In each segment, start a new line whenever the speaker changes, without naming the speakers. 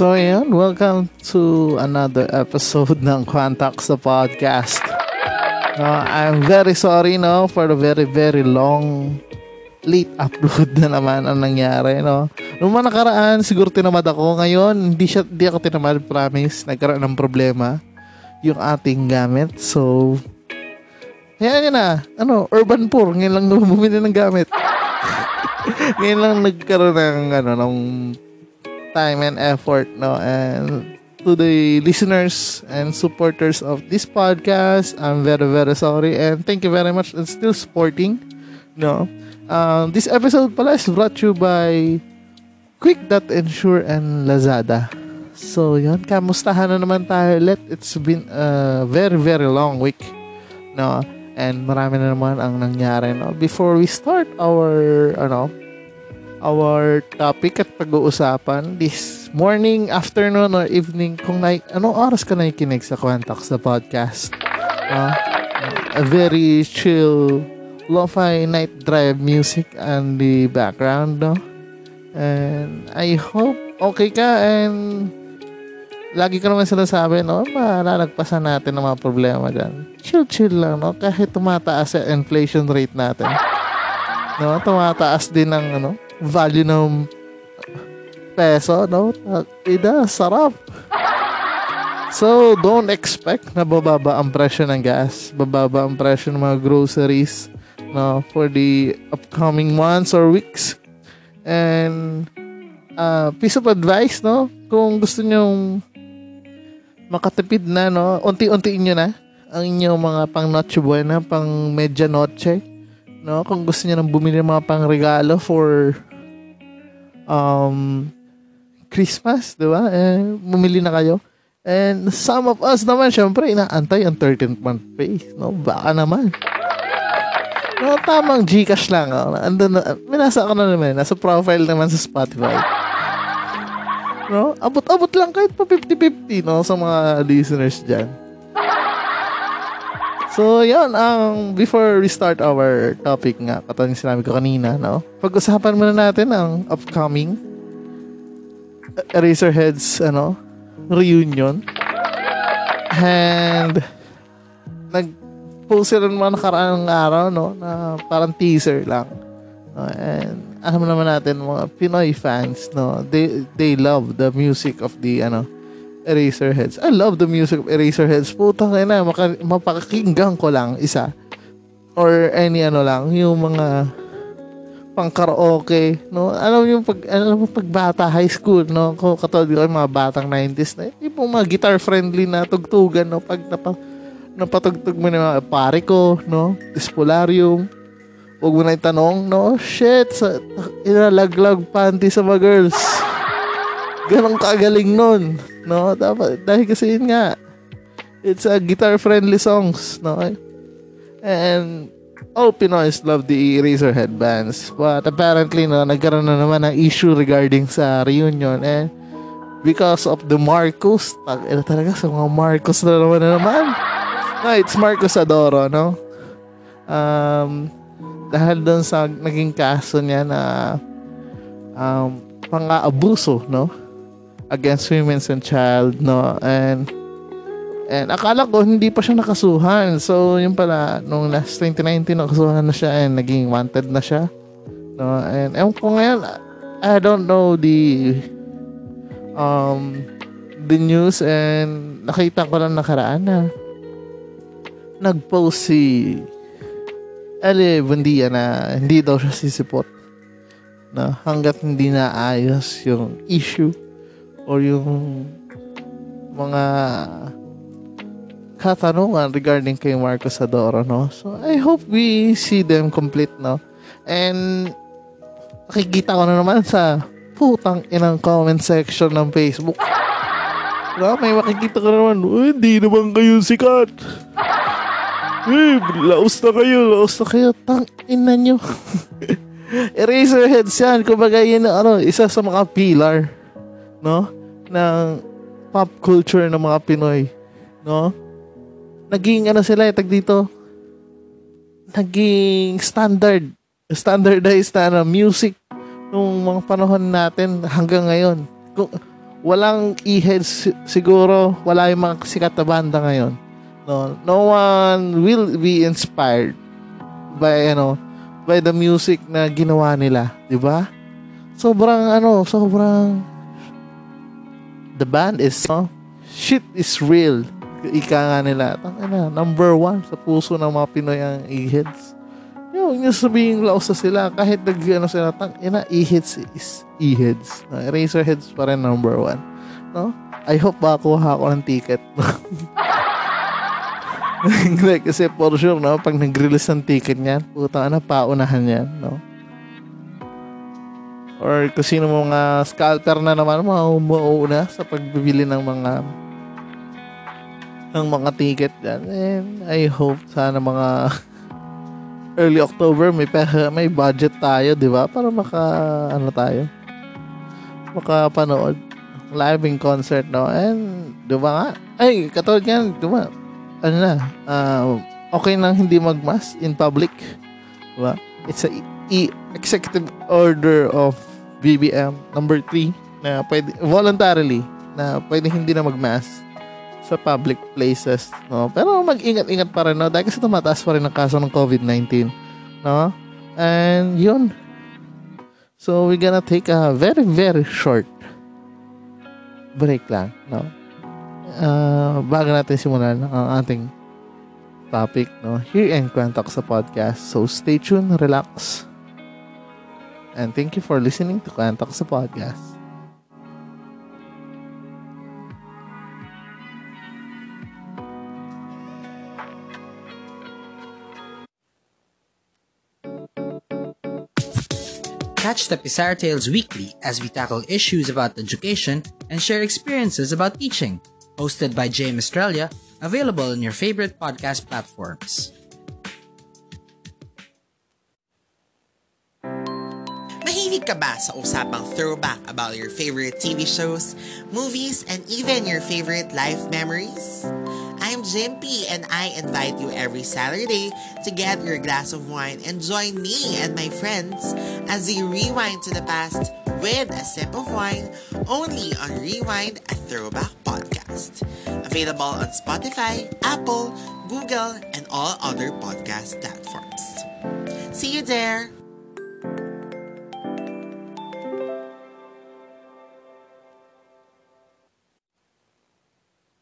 So, ayan, welcome to another episode ng Quantax the podcast. Uh, I'm very sorry, no, for the very, very long late upload na naman ang nangyari, no. Nung mga nakaraan, siguro tinamad ako. Ngayon, hindi, siya, hindi ako tinamad, promise. Nagkaroon ng problema yung ating gamit. So, yan yun na. Ano, urban poor. Ngayon lang bumili ng gamit. ngayon lang nagkaroon ng, ano, ng time and effort no? And to the listeners and supporters of this podcast i'm very very sorry. And thank you very much. And still supporting no? Um, this episode pala is brought to you by quick.ensure and lazada. So yun. Kamustahan na naman tayo. Let it's been a very very long week no? And marami na naman ang nangyari no? Before we start our ano our topic at pag-uusapan this morning, afternoon, or evening kung na, anong oras ka nakikinig sa Quantox the podcast. Uh, a very chill lo-fi night drive music and the background, no? And I hope okay ka and lagi ko naman sila sabi, no? Malalagpasan natin ang mga problema dyan. Chill-chill lang, no? Kahit tumataas ang inflation rate natin. No? Tumataas din ang, ano? Value ng peso, no? Ida, sarap. So, don't expect na bababa ang presyo ng gas, bababa ang presyo ng mga groceries, no, for the upcoming months or weeks. And, uh, piece of advice, no, kung gusto nyong makatipid na, no, unti-untiin nyo na ang inyong mga pang noche buena, pang medya noche, no, kung gusto niyo nang bumili ng mga pang regalo for um, Christmas, di ba? Eh, bumili na kayo. And some of us naman, syempre, inaantay ang 13th month pay. No? Baka naman. No, tamang Gcash lang. Oh. Andun na, minasa ko na naman. Nasa profile naman sa Spotify. No? Abot-abot lang kahit pa 50-50 no, sa mga listeners dyan. So, yan, ang um, before we start our topic nga, katulad sinabi ko kanina, no? Pag-usapan muna natin ang upcoming Eraserheads, ano, reunion. And, nag-post sila naman nakaraang araw, no, na parang teaser lang. No? And, alam naman natin, mga Pinoy fans, no, they, they love the music of the, ano, Eraserheads. I love the music of Eraserheads. Putang ina, maka, mapakinggan ko lang isa. Or any ano lang, yung mga pang karaoke, no? Alam yung pag alam mo pag bata high school, no? Ko katulad ko mga batang 90s na, yung mga guitar friendly na tugtugan, no? Pag napa, napatugtog mo mga pare ko, no? Dispolarium. Huwag mo na itanong, no? Shit, sa, inalaglag panty sa mga girls. Ganon kagaling nun. No, dapat dahil kasi yun nga. It's a guitar-friendly songs, no? And all Pinoys love the Eraserhead bands. But apparently, no, nagkaroon na naman ng issue regarding sa reunion. And because of the Marcos, tag, ito talaga sa mga Marcos na naman na naman. No, it's Marcos Adoro, no? Um, dahil doon sa naging kaso niya na um, pang-aabuso, no? Against women and child, no? And and akala ko hindi pa siya nakasuhan. So, yung pala, nung last 2019, nakasuhan na siya and naging wanted na siya. No? And ewan ko ngayon, I don't know the um the news and nakita ko lang nakaraan na nag-post si Ali Bundia na hindi daw siya sisipot na hanggat hindi na ayos yung issue or yung mga katanungan regarding kay Marcos Adoro, no? So, I hope we see them complete, no? And, nakikita ko na naman sa putang inang comment section ng Facebook. No, may makikita ko naman, hindi naman kayo sikat. Eh, laos na kayo, laos na kayo. Tang ina nyo. Eraserheads yan. Kumbaga yun, ano, isa sa mga pillar, no? Ng pop culture ng mga Pinoy, no? Naging, ano sila, eh, tag dito, naging standard, standardized na ano, music nung mga panahon natin hanggang ngayon. Kung, walang e-heads siguro, wala yung mga sikat na banda ngayon No, no one will be inspired by ano by the music na ginawa nila, 'di ba? Sobrang ano, sobrang the band is no, shit is real. Ika nga nila, tangina, number one sa puso ng mga Pinoy ang e-heads. Yung yung sabihin laos sa sila kahit nag ano sila tang ina e-heads is e-heads. No, Eraserheads pa rin number one. No? I hope makuha ako ng ticket. Hindi, kasi for sure, no, pag nag-release ng ticket niyan, puta na, paunahan yan, no? Or kung sino mga scalper na naman, mauuna sa pagbibili ng mga ng mga ticket yan. And I hope sana mga early October may pera, may budget tayo, di ba? Para maka, ano tayo, makapanood live in concert, no? And, di ba nga? Ay, katulad yan, di ba? ano na, uh, okay nang hindi magmas in public. Diba? It's a e- executive order of BBM number 3 na pwede, voluntarily na pwede hindi na magmas sa public places, no? Pero mag-ingat-ingat pa rin, no? Dahil kasi tumataas pa rin ang kaso ng COVID-19, no? And yun. So, we're gonna take a very, very short break lang, no? uh, bago natin simulan ang ating topic, no, here in Kwentok sa podcast. So, stay tuned, relax, and thank you for listening to sa podcast.
Catch the Pizarro Tales weekly as we tackle issues about education and share experiences about teaching hosted by James Australia, available on your favorite podcast platforms.
Mahilig ka ba sa usapang throwback about your favorite TV shows, movies, and even your favorite life memories? I'm Jimpy and I invite you every Saturday to get your glass of wine and join me and my friends as we rewind to the past with a sip of wine only on Rewind a Throwback Podcast. Available on Spotify, Apple, Google, and all other podcast platforms. See you there!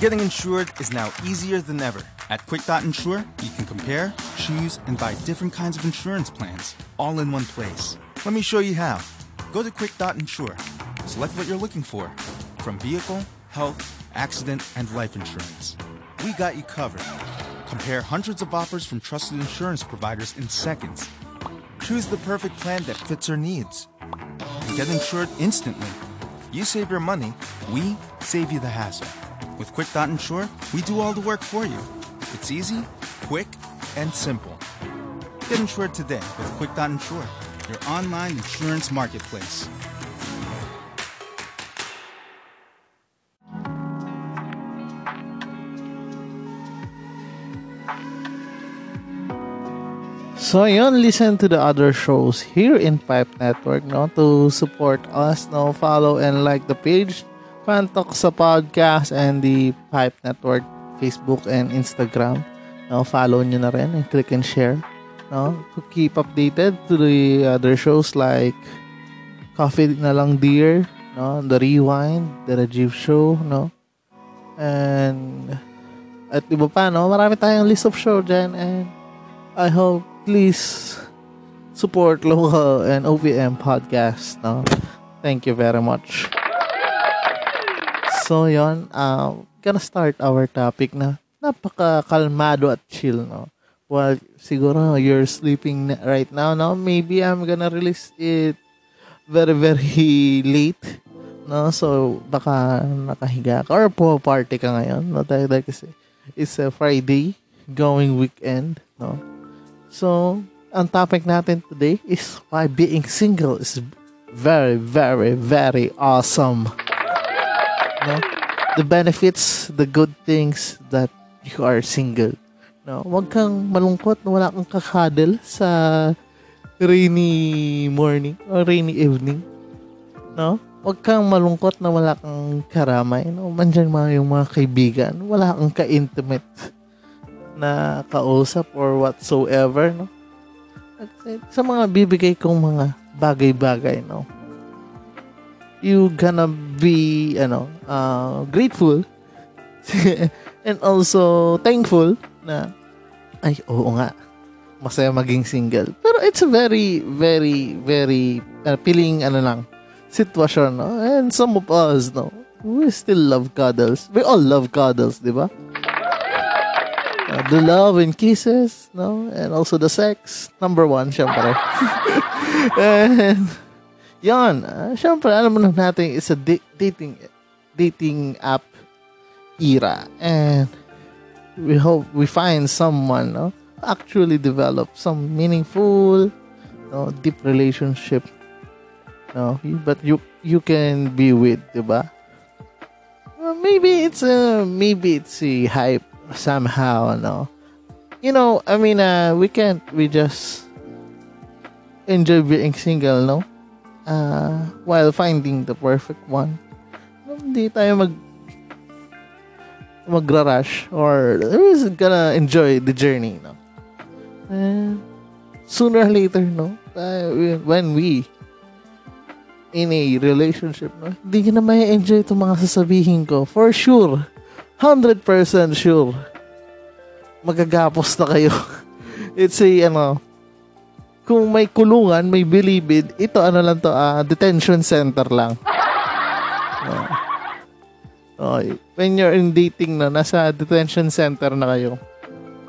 Getting insured is now easier than ever. At Quick.insure, you can compare, choose, and buy different kinds of insurance plans all in one place. Let me show you how. Go to Quick.insure. Select what you're looking for from vehicle, health, accident, and life insurance. We got you covered. Compare hundreds of offers from trusted insurance providers in seconds. Choose the perfect plan that fits your needs. And get insured instantly. You save your money, we save you the hassle. With Quick.insure, Insure, we do all the work for you. It's easy, quick, and simple. Get insured today with Quick.insure, Insure, your online insurance marketplace.
So yun, listen to the other shows here in Pipe Network, no? To support us, no? Follow and like the page, Pantok sa podcast and the Pipe Network Facebook and Instagram. No, follow nyo na rin and click and share. No, to keep updated to the other shows like Coffee na lang Dear, no, The Rewind, The Rajiv Show, no, and at iba pa, no, marami tayong list of show dyan and I hope please support local and OPM podcast, no. Thank you very much. So, yon uh, gonna start our topic na napaka-kalmado at chill, no? Well, siguro you're sleeping right now, no? Maybe I'm gonna release it very, very late, no? So, baka nakahiga ka or po party ka ngayon, no? Dahil kasi it's a Friday, going weekend, no? So, ang topic natin today is why being single is very, very, very awesome. No? The benefits, the good things that you are single. No, wag kang malungkot na wala kang kakadel sa rainy morning or rainy evening. No? Wag kang malungkot na wala kang karamay. No? Mandyan mga yung mga kaibigan. Wala kang ka-intimate na kausap or whatsoever. No? At sa mga bibigay kong mga bagay-bagay. No? You gonna be ano uh, grateful. And also thankful na ay oo nga masaya maging single. Pero it's a very very very uh, feeling ano lang sitwasyon no? And some of us no we still love cuddles. We all love cuddles di ba? Uh, the love and kisses no? And also the sex number one syempre. And yan uh, syempre alam mo na natin it's a da- dating dating app era. And we hope we find someone no actually develop some meaningful no deep relationship no but you you can be with diba well, maybe it's a maybe it's a hype somehow no. You know i mean uh we can't we just enjoy being single no uh while finding the perfect one hindi tayo mag magra-rush or we're just gonna enjoy the journey, no? And sooner or later, no? Uh, when we in a relationship, no? Hindi na may enjoy itong mga sasabihin ko. For sure. 100% sure. Magagapos na kayo. It's a, ano, kung may kulungan, may bilibid, ito ano lang to, uh, detention center lang. No. Okay. When you're in dating na, nasa detention center na kayo.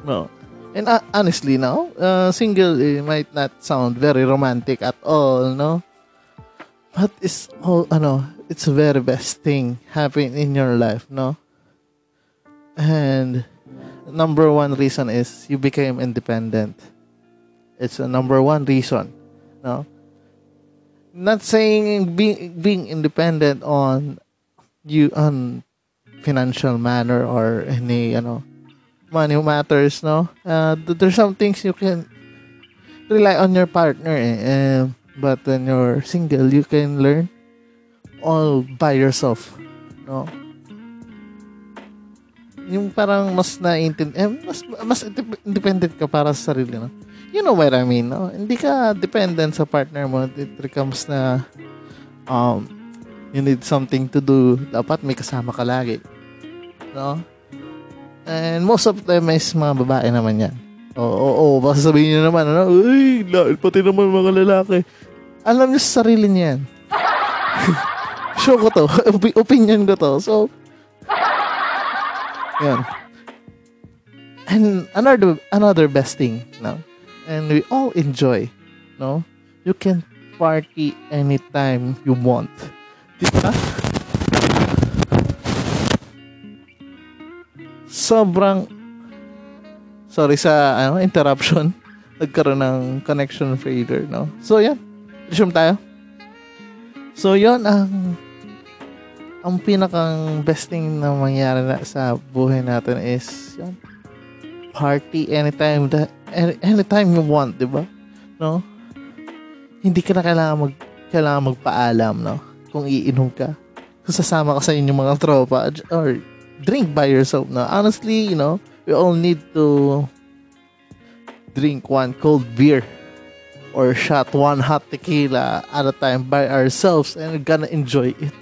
No. And uh, honestly now, uh, single eh, might not sound very romantic at all, no? But it's all, ano, it's the very best thing happening in your life, no? And number one reason is you became independent. It's a number one reason, no? Not saying being being independent on you on financial manner or any you know money matters no uh, there's some things you can rely on your partner eh. Uh, but when you're single you can learn all by yourself no yung parang mas na eh, mas mas independent ka para sa sarili no you know what I mean no hindi ka dependent sa partner mo it becomes na um you need something to do, dapat may kasama ka lagi. No? And most of them is mga babae naman yan. Oo, oo, oo. Baka sabihin nyo naman, ano, Uy, pati naman mga lalaki. Alam nyo sa sarili niya yan. Show ko to. Opinion ko to. So, yan. And another another best thing, no? And we all enjoy, no? You can party anytime you want. Diba? Sobrang sorry sa ano interruption. Nagkaroon ng connection failure, no? So, yan. Resume tayo. So, yon ang ang pinakang best thing na mangyari na sa buhay natin is yan. Party anytime that any, anytime you want, 'di ba? No? Hindi ka na kailangan mag kailangan magpaalam, no? Kung iinom ka. Kung sasama ka sa inyong mga tropa or drink by yourself, no? Honestly, you know, we all need to drink one cold beer or shot one hot tequila at a time by ourselves and we're gonna enjoy it.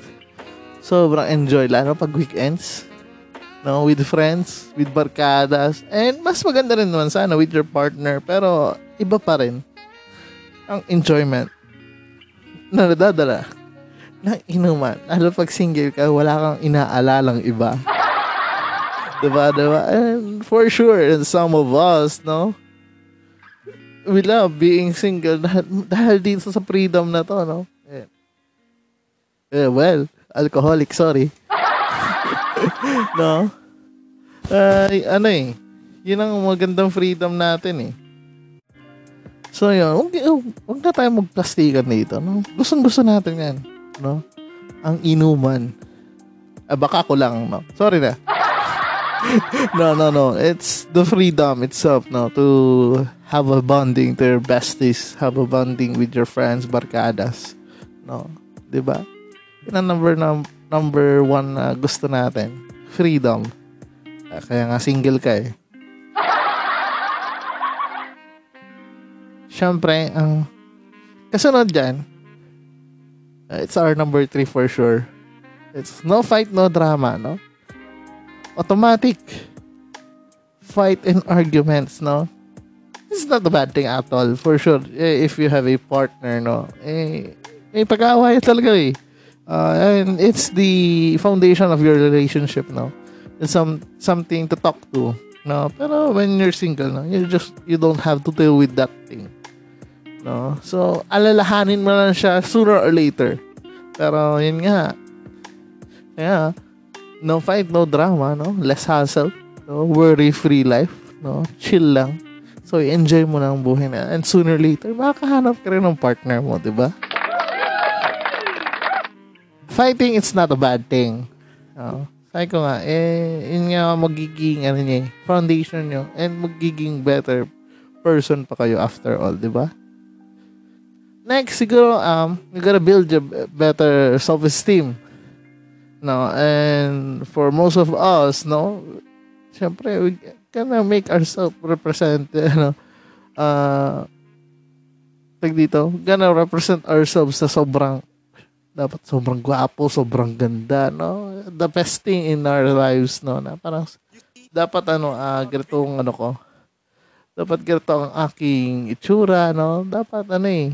Sobrang enjoy, lalo pag weekends. No, with friends, with barkadas, and mas maganda rin naman sana with your partner, pero iba pa rin ang enjoyment na nadadala ng inuman. Lalo pag single ka, wala kang inaalalang iba. diba, diba? And for sure, some of us, no? We love being single dahil, dahil dito sa freedom na to, no? Eh, eh well, alcoholic, sorry. no? Ay, ano eh, yun ang magandang freedom natin eh. So yun, huwag, huwag na tayo magplastikan dito. No? Gustong gusto natin yan. No? Ang inuman. Ah, baka ko lang, no? Sorry na. no, no, no. It's the freedom itself, no? To have a bonding to your besties. Have a bonding with your friends, barkadas. No? ba? Diba? Yun ang number, num- number one na gusto natin. Freedom. Kaya nga single ka eh. Siyempre, ang kasunod dyan, uh, it's our number three for sure. It's no fight, no drama, no? Automatic fight and arguments, no? It's not a bad thing at all, for sure. Eh, if you have a partner, no? Eh, may pag-aaway talaga eh. Uh, and it's the foundation of your relationship, no? It's some, something to talk to, no? Pero when you're single, no? You just, you don't have to deal with that thing. No? So, alalahanin mo lang siya sooner or later. Pero, yun nga. Yeah. No fight, no drama, no? Less hassle. No? Worry-free life. No? Chill lang. So, enjoy mo na ang buhay na. And sooner or later, makakahanap ka rin ng partner mo, di ba? Fighting, it's not a bad thing. No? Sabi ko nga, eh, yun nga magiging, ano niya, eh, foundation nyo, and magiging better person pa kayo after all, di ba? next siguro um you gotta build your better self-esteem no and for most of us no syempre we gonna make ourselves represent ano uh tag dito gonna represent ourselves sa sobrang dapat sobrang gwapo sobrang ganda no the best thing in our lives no na parang dapat ano uh, ganitong ano ko dapat ganito ang aking itsura no dapat ano eh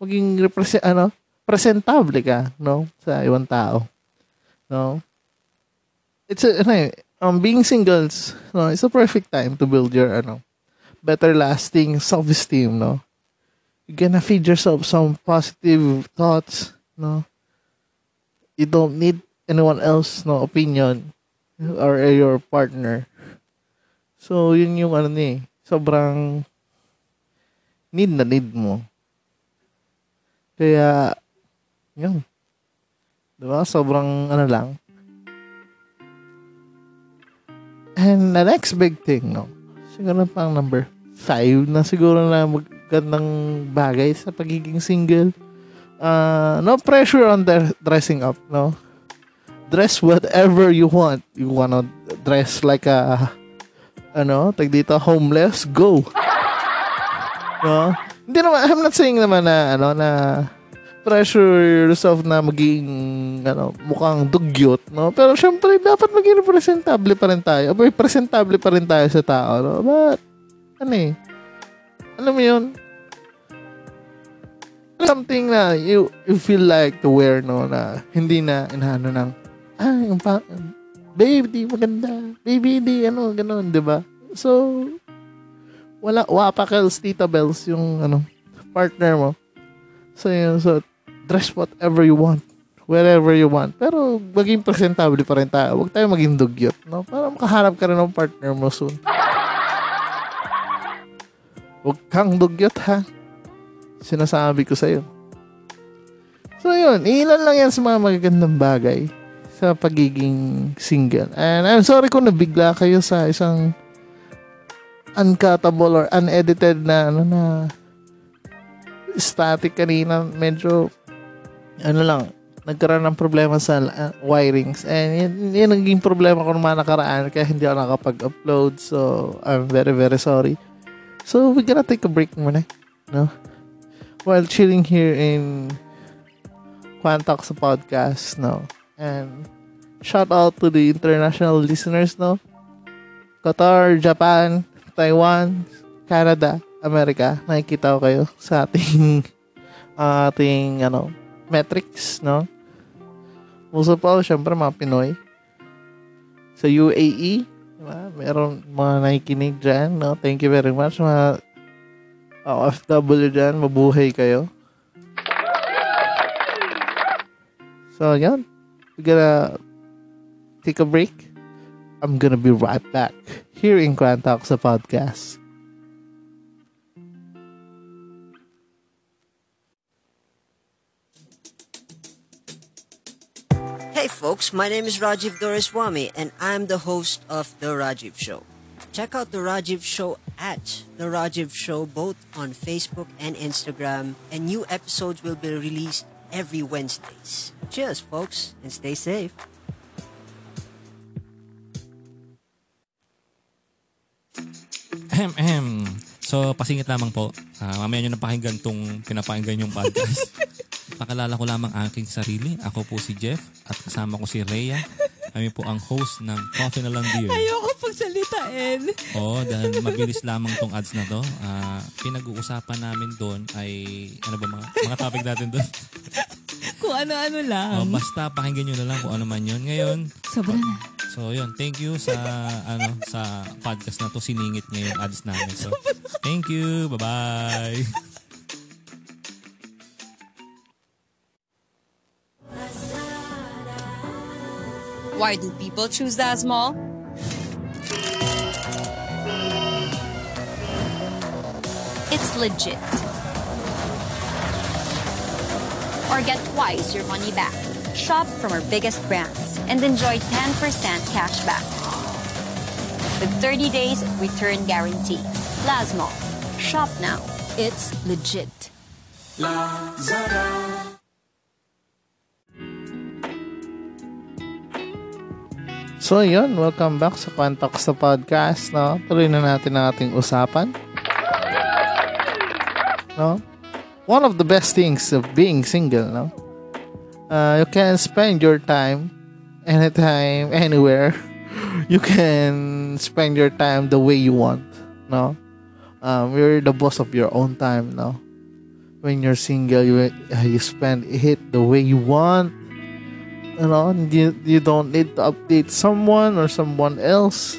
maging represent ano, presentable ka, no, sa ibang tao. No? It's a, ano, eh, um, being singles, no, it's a perfect time to build your ano, better lasting self-esteem, no. You're gonna feed yourself some positive thoughts, no. You don't need anyone else no opinion or your partner. So, yun yung ano ni, sobrang need na need mo. Kaya, yun. Diba? Sobrang ano lang. And the next big thing, no? Siguro pang number five na siguro na magandang bagay sa pagiging single. Uh, no pressure on the dressing up, no? Dress whatever you want. You wanna dress like a, ano, tag dito, homeless, go. No? Hindi naman, I'm not saying naman na, ano, na pressure yourself na maging, ano, mukhang dugyot, no? Pero syempre, dapat maging representable pa rin tayo. Abay, presentable pa rin tayo sa tao, no? But, ano eh, alam mo yun, something na you, you feel like to wear, no, na hindi na inano ng, ah, yung pa, babe, di maganda. Baby, di, ano, ganun, di ba? So, wala wapakels tita bells yung ano partner mo. So yun so dress whatever you want wherever you want. Pero maging presentable pa rin tayo. Huwag tayo maging dugyot no? Para makahanap ka rin ng partner mo soon. Huwag kang dugyot ha sinasabi ko sa'yo. So yun. Ilan lang yan sa mga magagandang bagay sa pagiging single. And I'm sorry kung nabigla kayo sa isang uncuttable or unedited na ano na static kanina. Medyo ano lang nagkaroon ng problema sa uh, wirings. And yun, yun naging problema ko naman nakaraan kaya hindi ako nakapag-upload. So I'm very very sorry. So we're gonna take a break muna no while chilling here in Quantox podcast no and shout out to the international listeners no Qatar, Japan, Taiwan, Canada, America. Nakikita ko kayo sa ating ating ano metrics, no? Most of all, syempre mga Pinoy. Sa UAE, diba? meron mga nakikinig dyan, no? Thank you very much, mga Oh, OFW dyan. Mabuhay kayo. So, yan. We're gonna take a break. I'm gonna be right back here in Grand Talks, the podcast.
Hey folks, my name is Rajiv Doreswamy and I'm the host of The Rajiv Show. Check out The Rajiv Show at The Rajiv Show both on Facebook and Instagram and new episodes will be released every Wednesdays. Cheers folks and stay safe.
Ahem, ahem. So, pasingit lamang po. Uh, mamaya nyo napakinggan tong pinapakinggan yung podcast. Pakalala ko lamang aking sarili. Ako po si Jeff at kasama ko si Rhea. Kami po ang host ng Coffee na Lang Beer.
Ayoko pagsalitain.
Oo, dahil mabilis lamang tong ads na to. Uh, pinag-uusapan namin doon ay, ano ba mga, mga topic natin doon?
kung ano-ano lang.
Oh, basta pakinggan nyo na lang kung ano man yun. Ngayon,
Sobra na.
So, yun. Thank you sa, ano, sa podcast na to. Siningit niya yung ads namin. So, thank you. Bye-bye.
Why do people choose that mall? It's legit. Or get twice your money back. Shop from our biggest brands and enjoy 10% cash back. With 30 days return guarantee. Lazmall. Shop now. It's legit.
So, yun. Welcome back sa Quantox sa podcast, no? Tuloy na natin ang ating usapan. No? One of the best things of being single, no? Uh, you can spend your time anytime, anywhere. You can spend your time the way you want, no? Um, you're the boss of your own time, no? When you're single, you, uh, you spend it the way you want, know you, you don't need to update someone or someone else.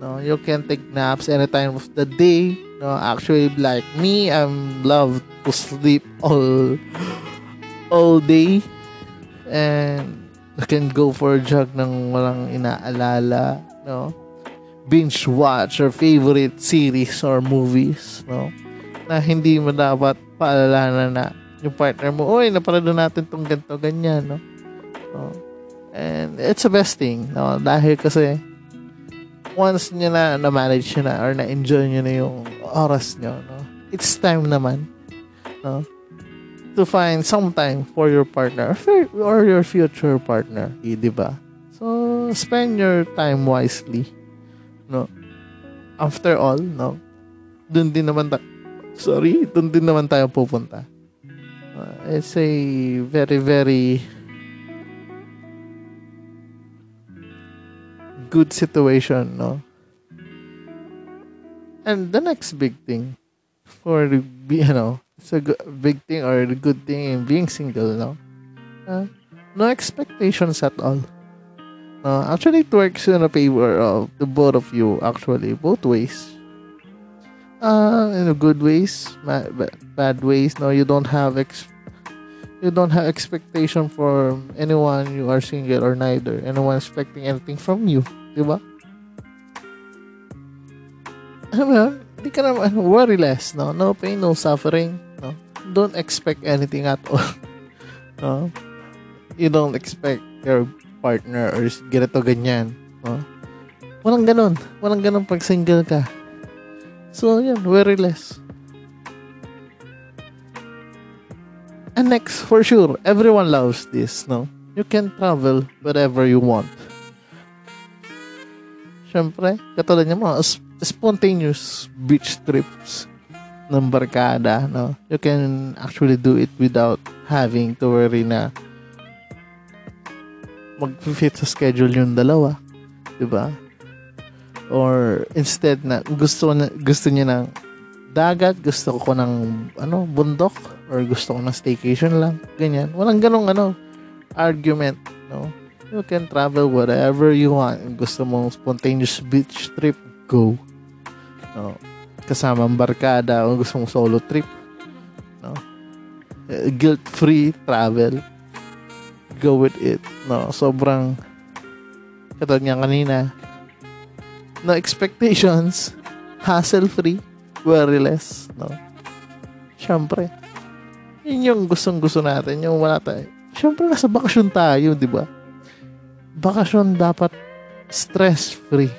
No you can take naps any time of the day. No actually like me i'm love to sleep all all day. And you can go for a jog ng walang inaalala. No binge watch your favorite series or movies. No na hindi mo dapat paalala na yung partner mo, uy, napanood natin tong ganito, ganyan, no? No? And it's the best thing, no? Dahil kasi once nyo na na-manage nyo na or na-enjoy nyo na yung oras nyo, no? It's time naman, no? To find some time for your partner or your future partner, eh, di ba? So, spend your time wisely, no? After all, no? Dun din naman ta- sorry, dun din naman tayo pupunta. Uh, it's a very, very good situation, no? And the next big thing for you know, it's a big thing or the good thing in being single, no? Uh, no expectations at all. Uh, actually, it works in a favor of the both of you, actually, both ways. Uh, in a good ways, ma- bad ways, no, you don't have ex- you don't have expectation for anyone you are single or neither. Anyone expecting anything from you di ba? Ano hindi ka naman worry less no? No pain no suffering no? Don't expect anything at all no? You don't expect your partner or ganito ganyan no? Walang ganun. Walang ganun pag single ka. So, yan, very And next, for sure, everyone loves this, no? You can travel wherever you want. Siyempre, katulad niya mga sp- spontaneous beach trips ng barkada, no? You can actually do it without having to worry na mag-fit sa schedule yung dalawa. 'di ba? Or instead na gusto na, gusto niya ng dagat, gusto ko ng ano, bundok or gusto ko ng staycation lang, ganyan. Walang ganong ano argument, no? You can travel wherever you want. Gusto mong spontaneous beach trip, go. No? Kasama ang barkada o gusto mong solo trip, no? Eh, Guilt-free travel. Go with it, no? Sobrang katulad nga kanina, no expectations, hassle-free, very less, no? Siyempre, yun yung gustong-gusto natin, yung wala tayo. Siyempre, nasa bakasyon tayo, di ba? Bakasyon dapat stress-free.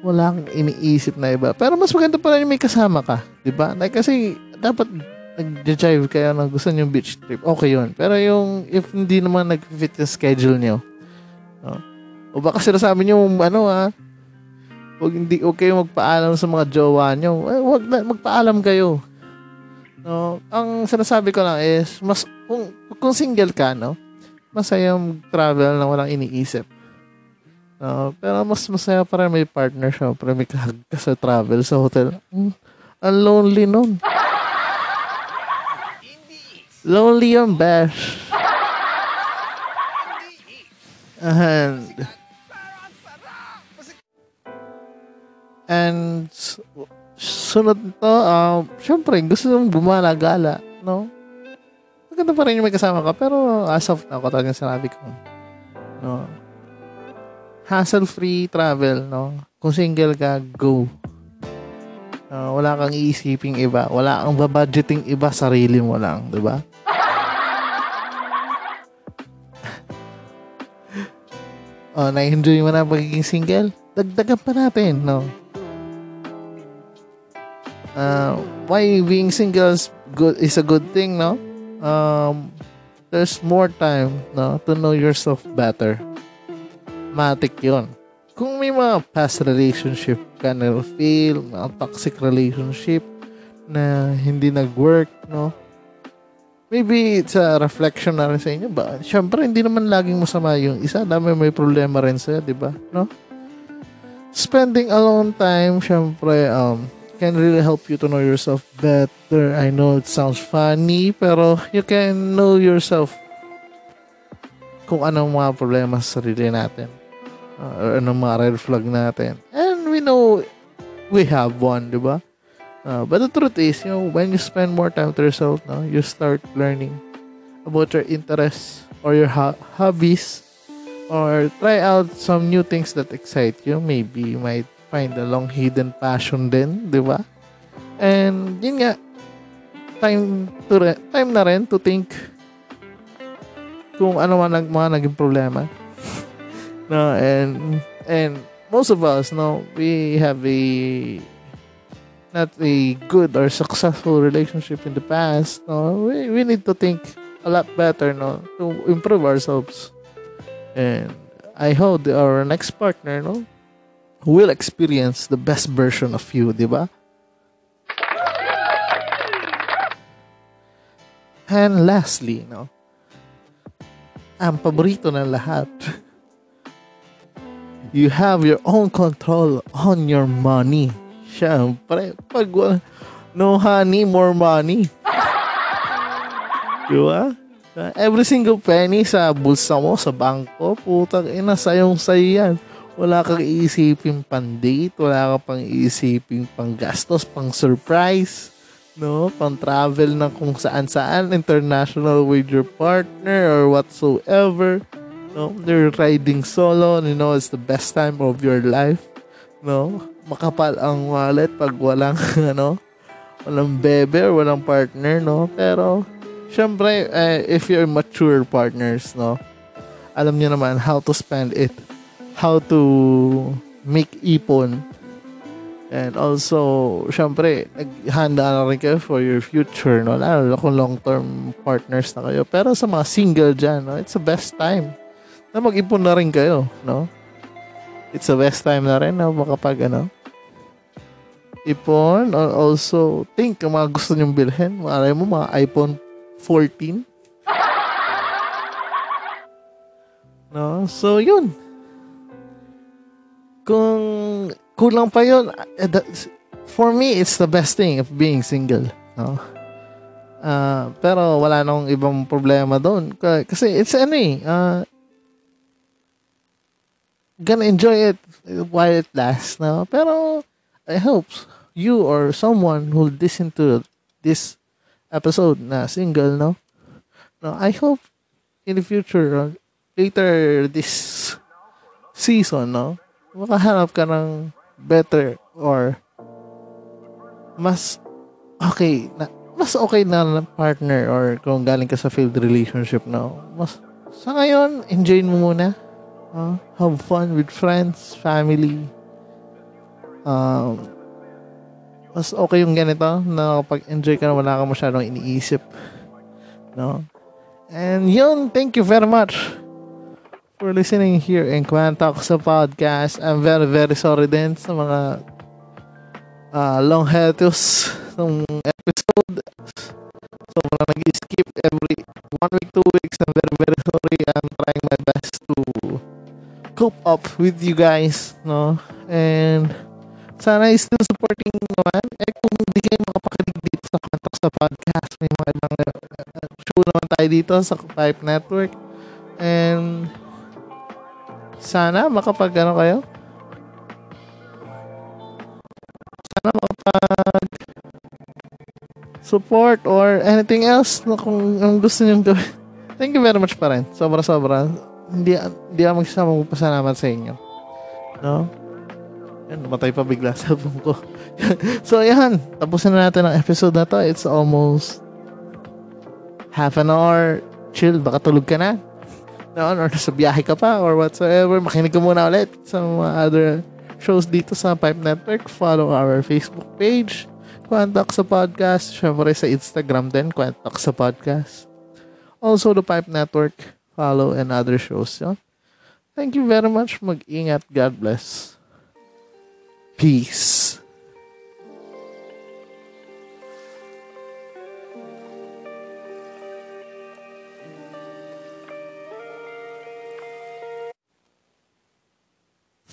Wala kang iniisip na iba. Pero mas maganda pa rin yung may kasama ka, di ba? Like, kasi dapat nag-jive kayo na gusto nyo beach trip. Okay yun. Pero yung, if hindi naman nag-fit yung schedule nyo, no? O baka sinasabi nyo, ano ah, Huwag hindi okay magpaalam sa mga jowa nyo. Eh, wag na, magpaalam kayo. No, ang sinasabi ko lang is mas kung kung single ka, no, masaya travel na walang iniisip. No, pero mas masaya pa rin may partner siya, pero may kahag ka sa travel sa hotel. Mm, ang lonely nun. Lonely yung bash. And sunod nito, uh, syempre, gusto mong bumalagala, no? Maganda pa rin yung may kasama ka, pero as of now, katulad ng sinabi ko, no? Hassle-free travel, no? Kung single ka, go. Uh, wala kang iisiping iba. Wala kang babudgeting iba, sarili mo lang, di ba? oh, na-enjoy mo na pagiging single? Dagdagan pa natin, no? Uh, why being single is good is a good thing, no? Um, there's more time, no, to know yourself better. Matik yun. Kung may mga past relationship ka na feel, mga toxic relationship na hindi nag-work, no? Maybe it's a reflection na rin sa inyo ba? Siyempre, hindi naman laging masama yung isa. Dami may problema rin sa'yo, di ba? No? Spending alone time, syempre, um, can really help you to know yourself better. I know it sounds funny, pero you can know yourself kung anong mga problema sa sarili natin. Uh, or mga red flag natin. And we know we have one, di ba? Uh, but the truth is, you know, when you spend more time to yourself, no, you start learning about your interests or your ho- hobbies or try out some new things that excite you. Maybe you might find a long hidden passion din, di ba? And yun nga, time to re- time na rin to think kung ano man nag mga naging problema. no, and and most of us, no, we have a not a good or successful relationship in the past. No, we, we need to think a lot better, no, to improve ourselves. And I hope our next partner, no, will experience the best version of you, di ba? And lastly, no, ang paborito ng lahat, you have your own control on your money. Siyempre, pag no honey, more money. Di ba? Every single penny sa bulsa mo, sa bangko, putang ina, sayong sayo yan. Wala kang iisipin pang date, wala kang pang iisipin pang gastos, pang surprise, no? Pang travel na kung saan-saan, international with your partner or whatsoever. No? You're riding solo, and you know, it's the best time of your life. No? Makapal ang wallet pag walang, ano, walang bebe or walang partner, no? Pero, syempre, eh, if you're mature partners, no? Alam niyo naman how to spend it. How to make ipon. And also, syempre, naghanda na rin kayo for your future, no? Lalo na kung long-term partners na kayo. Pero sa mga single dyan, no? It's the best time na mag-ipon na rin kayo, no? It's the best time na rin na makapag, ano, ipon. Or also, think ang mga gusto nyong bilhin. Malay mo, mga iPhone 14. No? So, yun. Kung kulang pa yun, eh, for me, it's the best thing of being single. No? Ah, pero wala nang ibang problema doon. Ka- Kasi it's ano eh, ah, gonna enjoy it while it lasts. No? Pero I hope you or someone who listen to this episode na single, no? No, I hope in the future, uh, later this season, no? Makahanap ka ng better or mas okay na mas okay na na partner or kung galing ka sa failed relationship no mas sa ngayon enjoy mo muna. Uh, have fun with friends family. Um mas okay yung ganito na kapag enjoy ka na wala ka masyadong iniisip no? And yun thank you very much for listening here in Kwan Talks sa podcast. I'm very, very sorry din sa mga uh, long hiatus ng episode. So, mga nag-skip every one week, two weeks. I'm very, very sorry. I'm trying my best to cope up with you guys, no? And sana is still supporting naman. Eh, kung hindi kayo makapakinig dito sa Kwan Talks sa podcast, may mga ibang uh, show naman tayo dito sa Pipe Network. And sana makapag ano kayo? Sana makapag support or anything else na kung ang gusto nyo gawin. Thank you very much pa rin. Sobra sobra. Hindi hindi ako magsasama magpasalamat sa inyo. No? Yan namatay pa bigla sa ko. So yan tapusin na natin ang episode na to. It's almost half an hour. Chill baka tulog ka na noon or nasa biyahe ka pa or whatsoever, makinig ka muna ulit sa mga other shows dito sa Pipe Network. Follow our Facebook page, Quantox sa podcast. Syempre sa Instagram din, Quantox sa podcast. Also the Pipe Network, follow and other shows. Yun. Thank you very much. Mag-ingat. God bless. Peace.